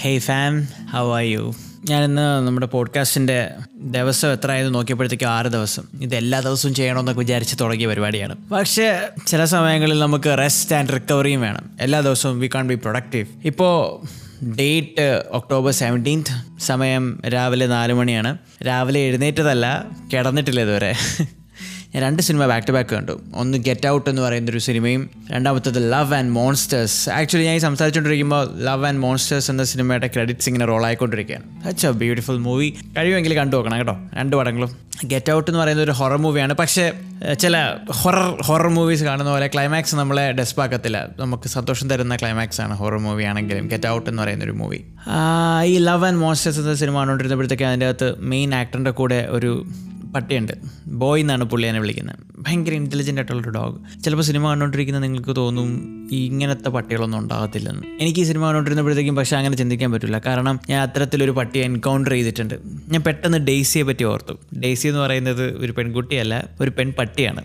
Hey fam how are you ഞാനിന്ന് നമ്മുടെ പോഡ്കാസ്റ്റിന്റെ ദിവസം എത്ര ആയത് നോക്കിയപ്പോഴത്തേക്കും ആറ് ദിവസം. ഇത് എല്ലാ ദിവസവും ചെയ്യണമെന്നൊക്കെ വിചാരിച്ച് തുടങ്ങിയ പരിപാടിയാണ്. പക്ഷേ ചില സമയങ്ങളിൽ നമുക്ക് റെസ്റ്റ് ആൻഡ് റിക്കവറിയും വേണം. എല്ലാ ദിവസവും വി കാൺ ബി പ്രൊഡക്റ്റീവ് ഇപ്പോൾ ഡേറ്റ് ഒക്ടോബർ സെവന്റീൻത്ത് സമയം രാവിലെ നാല് മണിയാണ്. രാവിലെ എഴുന്നേറ്റതല്ല കിടന്നിട്ടില്ല ഇതുവരെ. ഞാൻ രണ്ട് സിനിമ ബാക്ക് ടു ബാക്ക് കണ്ടു. ഒന്ന് ഗെറ്റ് ഔട്ട് എന്ന് പറയുന്ന ഒരു സിനിമയും രണ്ടാമത്തത് ലവ് ആൻഡ് മോൺസ്റ്റേഴ്സ് ആക്ച്വലി ഞാൻ ഈ സംസാരിച്ചുകൊണ്ടിരിക്കുമ്പോൾ ലവ് ആൻഡ് മോൺസ്റ്റേഴ്സ് എന്ന സിനിമയുടെ ക്രെഡിറ്റ്സ് ഇങ്ങനെ റോൾ ആയിക്കൊണ്ടിരിക്കുകയാണ്. സച്ച് എ ബ്യൂട്ടിഫുൾ മൂവി കഴിയുമെങ്കിൽ കണ്ടു നോക്കണം കേട്ടോ. രണ്ട് പടങ്ങളും. ഗെറ്റ് ഔട്ട് എന്ന് പറയുന്ന ഒരു ഹൊറർ മൂവിയാണ് പക്ഷേ ചില ഹൊറർ ഹൊറർ മൂവീസ് കാണുന്ന പോലെ ക്ലൈമാക്സ് നമ്മളെ ഡെസ്പാക്കത്തില്ല നമുക്ക് സന്തോഷം തരുന്ന ക്ലൈമാക്സ് ആണ് ഹൊറർ മൂവി ആണെങ്കിലും ഗെറ്റ് ഔട്ട് എന്ന് പറയുന്ന ഒരു മൂവി ഈ ലവ് ആൻഡ് മോൺസ്റ്റേഴ്സ് എന്ന സിനിമ കണ്ടുകൊണ്ടിരുന്നപ്പോഴത്തേക്ക് അതിന്റെ അകത്ത് മെയിൻ ആക്ടറിന്റെ കൂടെ ഒരു പട്ടിയുണ്ട്. ബോയ് എന്നാണ് പുള്ളി എന്നെ വിളിക്കുന്നത്. ഭയങ്കര ഇന്റലിജന്റ് ആയിട്ടുള്ളൊരു ഡോഗ് ചിലപ്പോൾ സിനിമ കണ്ടുകൊണ്ടിരിക്കുന്ന നിങ്ങൾക്ക് തോന്നും ഇങ്ങനത്തെ പട്ടികളൊന്നും ഉണ്ടാകത്തില്ലെന്ന്. എനിക്ക് ഈ സിനിമ കണ്ടുകൊണ്ടിരുന്നപ്പോഴത്തേക്കും പക്ഷേ അങ്ങനെ ചിന്തിക്കാൻ പറ്റില്ല കാരണം ഞാൻ അത്തരത്തിലൊരു പട്ടിയെ എൻകൗണ്ടർ ചെയ്തിട്ടുണ്ട്. ഞാൻ പെട്ടെന്ന് ഡെയ്സിയെ പറ്റി ഓർത്തു. ഡെയ്സി എന്ന് പറയുന്നത് ഒരു പെൺകുട്ടിയല്ല ഒരു പെൺപട്ടിയാണ്.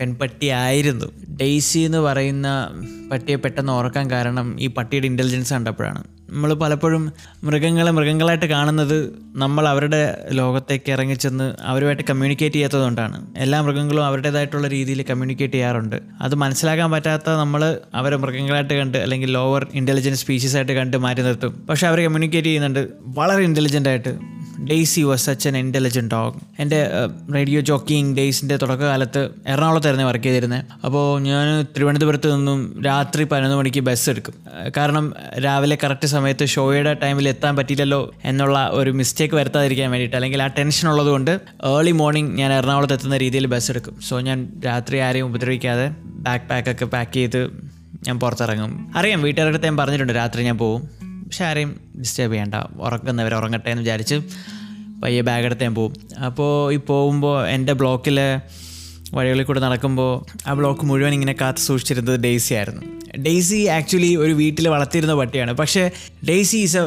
പെൺപട്ടി ആയിരുന്നു. ഡെയ്സി എന്ന് പറയുന്ന പട്ടിയെ പെട്ടെന്ന് ഓർക്കാൻ കാരണം ഈ പട്ടിയുടെ ഇന്റലിജൻസ് കണ്ടപ്പോഴാണ്. നമ്മൾ പലപ്പോഴും മൃഗങ്ങളെ മൃഗങ്ങളായിട്ട് കാണുന്നത് നമ്മൾ അവരുടെ ലോകത്തേക്ക് ഇറങ്ങിച്ചെന്ന് അവരുമായിട്ട് കമ്മ്യൂണിക്കേറ്റ് ചെയ്യാത്തതുകൊണ്ടാണ്. എല്ലാ മൃഗങ്ങളും അവരുടേതായിട്ടുള്ള രീതിയിൽ കമ്മ്യൂണിക്കേറ്റ് ചെയ്യാറുണ്ട്. അത് മനസ്സിലാക്കാൻ പറ്റാത്ത നമ്മൾ അവരെ മൃഗങ്ങളായിട്ട് കണ്ട് അല്ലെങ്കിൽ ലോവർ ഇന്റലിജൻസ് സ്പീഷീസ് ആയിട്ട് കണ്ട് മാറ്റി നിർത്തും. പക്ഷേ അവർ കമ്മ്യൂണിക്കേറ്റ് ചെയ്യുന്നുണ്ട്. വളരെ ഇന്റലിജന്റ് ആയിട്ട്. Daisy was such an intelligent dog. എന്റെ റേഡിയോ ജോക്കിങ് ഡേയ്സിന്റെ തുടക്കകാലത്ത് എറണാകുളത്തായിരുന്നു വർക്ക് ചെയ്തിരുന്നത് അപ്പോൾ ഞാൻ തിരുവനന്തപുരത്ത് നിന്നും രാത്രി പതിനൊന്ന് മണിക്ക് ബസ് എടുക്കും. കാരണം രാവിലെ കറക്റ്റ് സമയത്ത് ഷോയുടെ ടൈമിൽ എത്താൻ പറ്റിയില്ലല്ലോ എന്നുള്ള ഒരു മിസ്റ്റേക്ക് വരുത്താതിരിക്കാൻ വേണ്ടിയിട്ട്. അല്ലെങ്കിൽ ആ ടെൻഷൻ ഉള്ളതുകൊണ്ട് ഏർലി മോർണിംഗ് ഞാൻ എറണാകുളത്ത് എത്തുന്ന രീതിയിൽ ബസ് എടുക്കും. സോ ഞാൻ രാത്രി ആരെയും ഉപദ്രവിക്കാതെ ബാക്ക് പാക്കൊക്കെ പാക്ക് ചെയ്ത് ഞാൻ പുറത്തിറങ്ങും. അറിയാം വീട്ടുകാരുടെ ഞാൻ പറഞ്ഞിട്ടുണ്ട് രാത്രി ഞാൻ പോവും. പക്ഷെ ആരെയും ഡിസ്റ്റർബ് ചെയ്യണ്ട ഉറക്കുന്നവർ ഉറങ്ങട്ടെ എന്ന് വിചാരിച്ച് പയ്യെ ബാഗ് എടുത്ത് ഞാൻ പോവും. അപ്പോൾ ഈ പോകുമ്പോൾ എന്റെ ബ്ലോക്കിലെ വഴികളിൽ കൂടെ നടക്കുമ്പോൾ ആ ബ്ലോക്ക് മുഴുവൻ ഇങ്ങനെ കാത്തു സൂക്ഷിച്ചിരുന്നത് ഡെയ്സി ആയിരുന്നു. ഡെയ്സി ആക്ച്വലി ഒരു വീട്ടിൽ വളർത്തിയിരുന്ന പട്ടിയാണ്. പക്ഷേ Daisy is a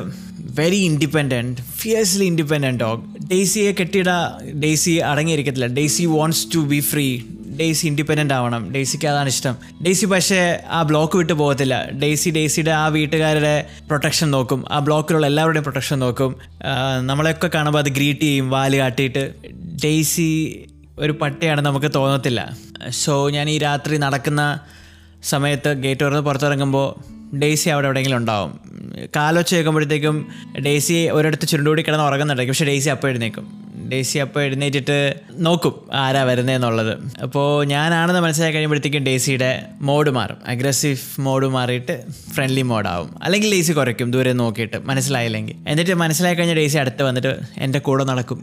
very independent fiercely independent dog ഡെയ്സിയെ കെട്ടിയിട Daisy അടങ്ങിയിരിക്കത്തില്ല. Daisy wants to be free Daisy independent ആവണം. ഡെയ്സിക്ക് അതാണ് ഇഷ്ടം. ഡെയ്സി പക്ഷേ ആ ബ്ലോക്ക് വിട്ട് പോകത്തില്ല. ഡെയ്സി ഡെയ്സിയുടെ ആ വീട്ടുകാരുടെ പ്രൊട്ടക്ഷൻ നോക്കും. ആ ബ്ലോക്കിലുള്ള എല്ലാവരുടെയും പ്രൊട്ടക്ഷൻ നോക്കും. നമ്മളെയൊക്കെ കാണുമ്പോൾ അത് ഗ്രീറ്റ് ചെയ്യും വാൽ കാട്ടിയിട്ട്. ഡെയ്സി ഒരു പട്ടിയാണെന്ന് നമുക്ക് തോന്നത്തില്ല. സോ ഞാൻ ഈ രാത്രി നടക്കുന്ന സമയത്ത് ഗേറ്റ് തുറന്ന് പുറത്തിറങ്ങുമ്പോൾ ഡെയ്സി അവിടെ എവിടെയെങ്കിലും ഉണ്ടാവും. കാലൊച്ച കേൾക്കുമ്പോഴത്തേക്കും ഡെയ്സി ഒരിടത്ത് ചുരുണ്ടുകൂടി കിടന്ന് ഉറങ്ങുന്നുണ്ടായിരിക്കും. പക്ഷേ ഡെയ്സി അപ്പോൾ എഴുന്നേക്കും ഡെയ്സി അപ്പോൾ എഴുന്നേറ്റിട്ട് നോക്കും ആരാ വരുന്നതെന്നുള്ളത് അപ്പോൾ ഞാനാണെന്ന് മനസ്സിലാക്കി കഴിയുമ്പോഴത്തേക്കും ഡേസിയുടെ മോഡ് മാറും. അഗ്രസീവ് മോഡ് മാറിയിട്ട് ഫ്രണ്ട്ലി മോഡാവും അല്ലെങ്കിൽ ഡേസി കുറയ്ക്കും ദൂരെ നോക്കിയിട്ട്. മനസ്സിലായില്ലെങ്കിൽ. എന്നിട്ട് മനസ്സിലായി കഴിഞ്ഞാൽ ഡേസി അടുത്ത് വന്നിട്ട് എന്റെ കൂടെ നടക്കും.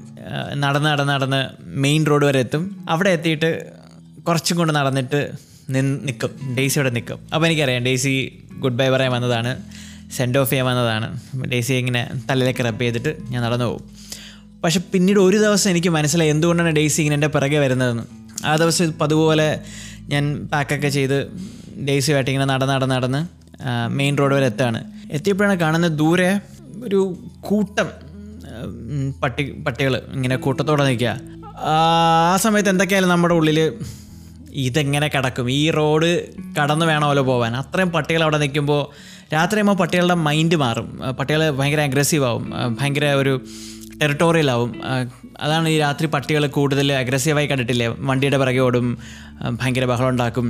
നടന്ന് നടന്ന് നടന്ന് മെയിൻ റോഡ് വരെ എത്തും. അവിടെ എത്തിയിട്ട് കുറച്ചും കൊണ്ട് നടന്നിട്ട് നിന്ന് നിൽക്കും ഡേസി അവിടെ നിൽക്കും അപ്പോൾ എനിക്കറിയാം ഡേസി ഗുഡ് ബൈ പറയാൻ വന്നതാണ്. സെൻഡ് ഓഫ് ചെയ്യാൻ വന്നതാണ്. ഡേസി ഇങ്ങനെ തലയിലേക്ക് റബ്ബ് ചെയ്തിട്ട് ഞാൻ നടന്നു പോകും. പക്ഷെ പിന്നീട് ഒരു ദിവസം എനിക്ക് മനസ്സിലായി എന്തുകൊണ്ടാണ് ഡേയ്സി ഇങ്ങനെ എന്റെ പിറകെ വരുന്നതെന്ന്. ആ ദിവസം അതുപോലെ ഞാൻ പാക്കൊക്കെ ചെയ്ത് ഡെയ്സിയുമായിട്ട് ഇങ്ങനെ നടന്ന് നടന്ന് നടന്ന് മെയിൻ റോഡ് വരെ എത്താണ് എത്തിയപ്പോഴാണ് കാണുന്നത് ദൂരെ ഒരു കൂട്ടം പട്ടി പട്ടികൾ ഇങ്ങനെ കൂട്ടത്തോടെ നിൽക്കുക. ആ സമയത്ത് എന്തൊക്കെയായാലും നമ്മുടെ ഉള്ളിൽ ഇതെങ്ങനെ കിടക്കും? ഈ റോഡ് കടന്നു വേണമല്ലോ പോകാൻ അത്രയും പട്ടികൾ അവിടെ നിൽക്കുമ്പോൾ രാത്രിയാകുമ്പോൾ പട്ടികളുടെ മൈൻഡ് മാറും. പട്ടികൾ ഭയങ്കര അഗ്രസീവ് ആവും. ഭയങ്കര ഒരു ടെറിട്ടോറിയൽ ആവും അതാണ് ഈ രാത്രി പട്ടികൾ കൂടുതൽ അഗ്രസീവായി കണ്ടിട്ടില്ലേ? വണ്ടിയുടെ പിറകെ ഓടും ഭയങ്കര ബഹളം ഉണ്ടാക്കും.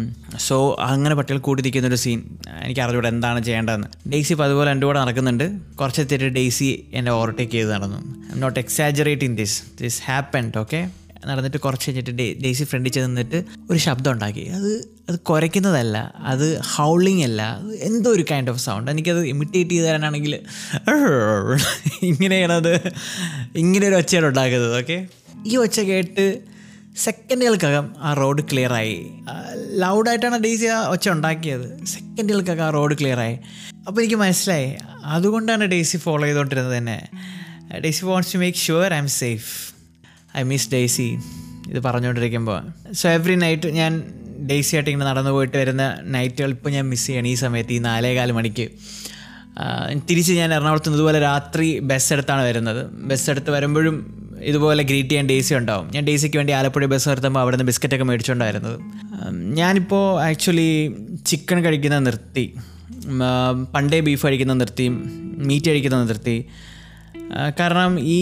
സോ അങ്ങനെ പട്ടികൾ കൂടി നിൽക്കുന്ന ഒരു സീൻ എനിക്ക് അറിഞ്ഞൂടെ എന്താണ് ചെയ്യേണ്ടതെന്ന്. ഡെയ്സി ഇപ്പോൾ അതുപോലെ എന്റെ കൂടെ നടക്കുന്നുണ്ട്. കുറച്ച് എത്തിയിട്ട് ഡെയ്സി എന്നെ ഓവർടേക്ക് ചെയ്ത് നടന്നു. I not not in this this happened okay നടന്നിട്ട് കുറച്ച് കഴിഞ്ഞിട്ട് ഡേസി ഫ്രണ്ടിൽ ചെന്നിട്ട് ഒരു ശബ്ദം ഉണ്ടാക്കി. അത് അത് കുരയ്ക്കുന്നതല്ല അത് ഹൗളിംഗ് അല്ല എന്തോ ഒരു കൈൻഡ് ഓഫ് സൗണ്ട് എനിക്കത് ഇമിറ്റേറ്റ് ചെയ്ത് തരാനാണെങ്കിൽ ഇങ്ങനെയാണ് അത് ഇങ്ങനെ ഒരു ഒച്ചയാണ് ഉണ്ടാക്കുന്നത് ഓക്കെ ഈ ഒച്ച കേട്ട് സെക്കൻഡുകൾക്കകം ആ റോഡ് ക്ലിയറായി ലൗഡായിട്ടാണ് ഡേസി ആ ഒച്ച ഉണ്ടാക്കിയത്. സെക്കൻഡുകൾക്കകം ആ റോഡ് ക്ലിയറായി അപ്പോൾ എനിക്ക് മനസ്സിലായി അതുകൊണ്ടാണ് ഡേസി ഫോളോ ചെയ്തുകൊണ്ടിരുന്നത് തന്നെ Daisy wants to make sure I'm safe I miss Daisy ഇത് പറഞ്ഞുകൊണ്ടിരിക്കുമ്പോൾ സോ എവറി നൈറ്റ് ഞാൻ ഡേസി ആയിട്ട് ഇങ്ങനെ നടന്നു പോയിട്ട് വരുന്ന നൈറ്റുകൾ ഇപ്പോൾ ഞാൻ മിസ് ചെയ്യണം. ഈ സമയത്ത് ഈ നാലേകാൽ മണിക്ക്. തിരിച്ച് ഞാൻ എറണാകുളത്ത് നിന്ന് ഇതുപോലെ രാത്രി ബസ് എടുത്താണ് വരുന്നത്. ബസ് എടുത്ത് വരുമ്പോഴും ഇതുപോലെ ഗ്രീറ്റ് ചെയ്യാൻ ഡേസി ഉണ്ടാവും. ഞാൻ ഡേസിക്ക് വേണ്ടി ആലപ്പുഴ ബസ് നിർത്തുമ്പോൾ അവിടെ നിന്ന് ബിസ്ക്കറ്റൊക്കെ മേടിച്ചുകൊണ്ടായിരുന്നത് ഞാനിപ്പോൾ ആക്ച്വലി ചിക്കൻ കഴിക്കുന്ന നിർത്തി. പണ്ടേ ബീഫ് കഴിക്കുന്ന നിർത്തി. മീറ്റ് കഴിക്കുന്ന നിർത്തി. കാരണം ഈ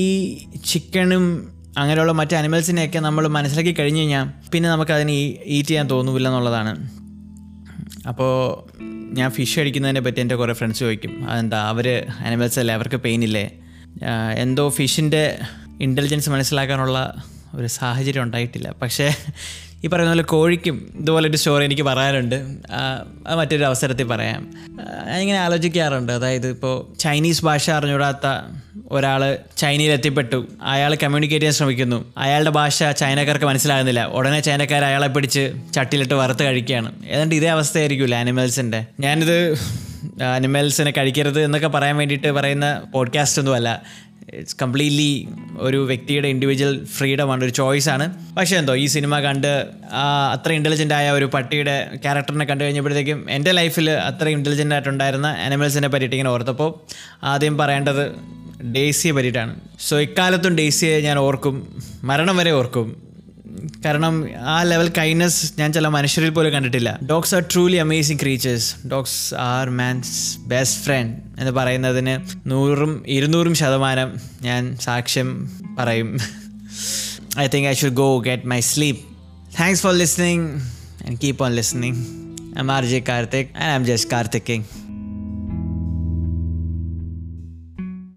ചിക്കനും അങ്ങനെയുള്ള മറ്റ് അനിമൽസിനെയൊക്കെ നമ്മൾ മനസ്സിലാക്കി കഴിഞ്ഞ് കഴിഞ്ഞാൽ പിന്നെ നമുക്ക് അതിനെ ഈറ്റ് ചെയ്യാൻ തോന്നുന്നില്ല എന്നുള്ളതാണ് അപ്പോൾ ഞാൻ ഫിഷ് അടിക്കുന്നതിനെ പറ്റി എന്റെ കുറേ ഫ്രണ്ട്സ് ചോദിക്കും. അതെന്താ അവർ അനിമൽസ് അല്ലേ? അവർക്ക് പെയിൻ ഇല്ലേ? എന്തോ ഫിഷിന്റെ ഇന്റലിജൻസ് മനസ്സിലാക്കാനുള്ള ഒരു സാഹചര്യം ഉണ്ടായിട്ടില്ല. പക്ഷേ ഈ പറയുന്ന പോലെ കോഴിക്കും ഇതുപോലൊരു സ്റ്റോറി എനിക്ക് പറയാനുണ്ട്. അത് മറ്റൊരു അവസരത്തിൽ പറയാം. ഞാനിങ്ങനെ ആലോചിക്കാറുണ്ട്. അതായത് ഇപ്പോൾ ചൈനീസ് ഭാഷ അറിഞ്ഞുകൂടാത്ത ഒരാൾ ചൈനയിൽ എത്തിപ്പെട്ടു. അയാൾ കമ്മ്യൂണിക്കേറ്റ് ചെയ്യാൻ ശ്രമിക്കുന്നു. അയാളുടെ ഭാഷ ചൈനക്കാർക്ക് മനസ്സിലാകുന്നില്ല. ഉടനെ ചൈനക്കാർ അയാളെ പിടിച്ച് ചട്ടിയിലിട്ട് വറുത്ത് കഴിക്കുകയാണ്. ഏതാണ്ട് ഇതേ അവസ്ഥയായിരിക്കുമല്ലോ ആനിമൽസിന്റെ ഞാനിത് അനിമൽസിനെ കഴിക്കരുത് എന്നൊക്കെ പറയാൻ വേണ്ടിയിട്ട് പറയുന്ന പോഡ്കാസ്റ്റ് ഒന്നുമല്ല. ഇറ്റ്സ് കംപ്ലീറ്റ്ലി ഒരു വ്യക്തിയുടെ ഇൻഡിവിജ്വൽ ആണ് ഒരു ചോയ്സാണ് പക്ഷേ എന്തോ ഈ സിനിമ കണ്ട് അത്ര ഇന്റലിജന്റ് ആയ ഒരു പട്ടിയുടെ ക്യാരക്ടറിനെ കണ്ടു കഴിഞ്ഞപ്പോഴത്തേക്കും എന്റെ ലൈഫിൽ അത്ര ഇന്റലിജന്റ് ആയിട്ടുണ്ടായിരുന്ന ആനിമൽസിനെ പറ്റിയിട്ട് ഇങ്ങനെ ഓർത്തപ്പോൾ ആദ്യം പറയേണ്ടത് ഡേസിയെ പറ്റിയിട്ടാണ്. സോ ഇക്കാലത്തും ഡേസിയെ ഞാൻ ഓർക്കും മരണം വരെ ഓർക്കും. കാരണം ആ ലെവൽ കൈൻഡ്നസ് ഞാൻ ചില മനുഷ്യരിൽ പോലും കണ്ടിട്ടില്ല. Dogs are truly amazing creatures dogs are man's best friend എന്ന് പറയുന്നതിന് നൂറും ഇരുന്നൂറും ശതമാനം ഞാൻ സാക്ഷ്യം പറയും. I think I should go get my sleep thanks for listening and keep on listening I'm R J Karthik and I'm just Karthik king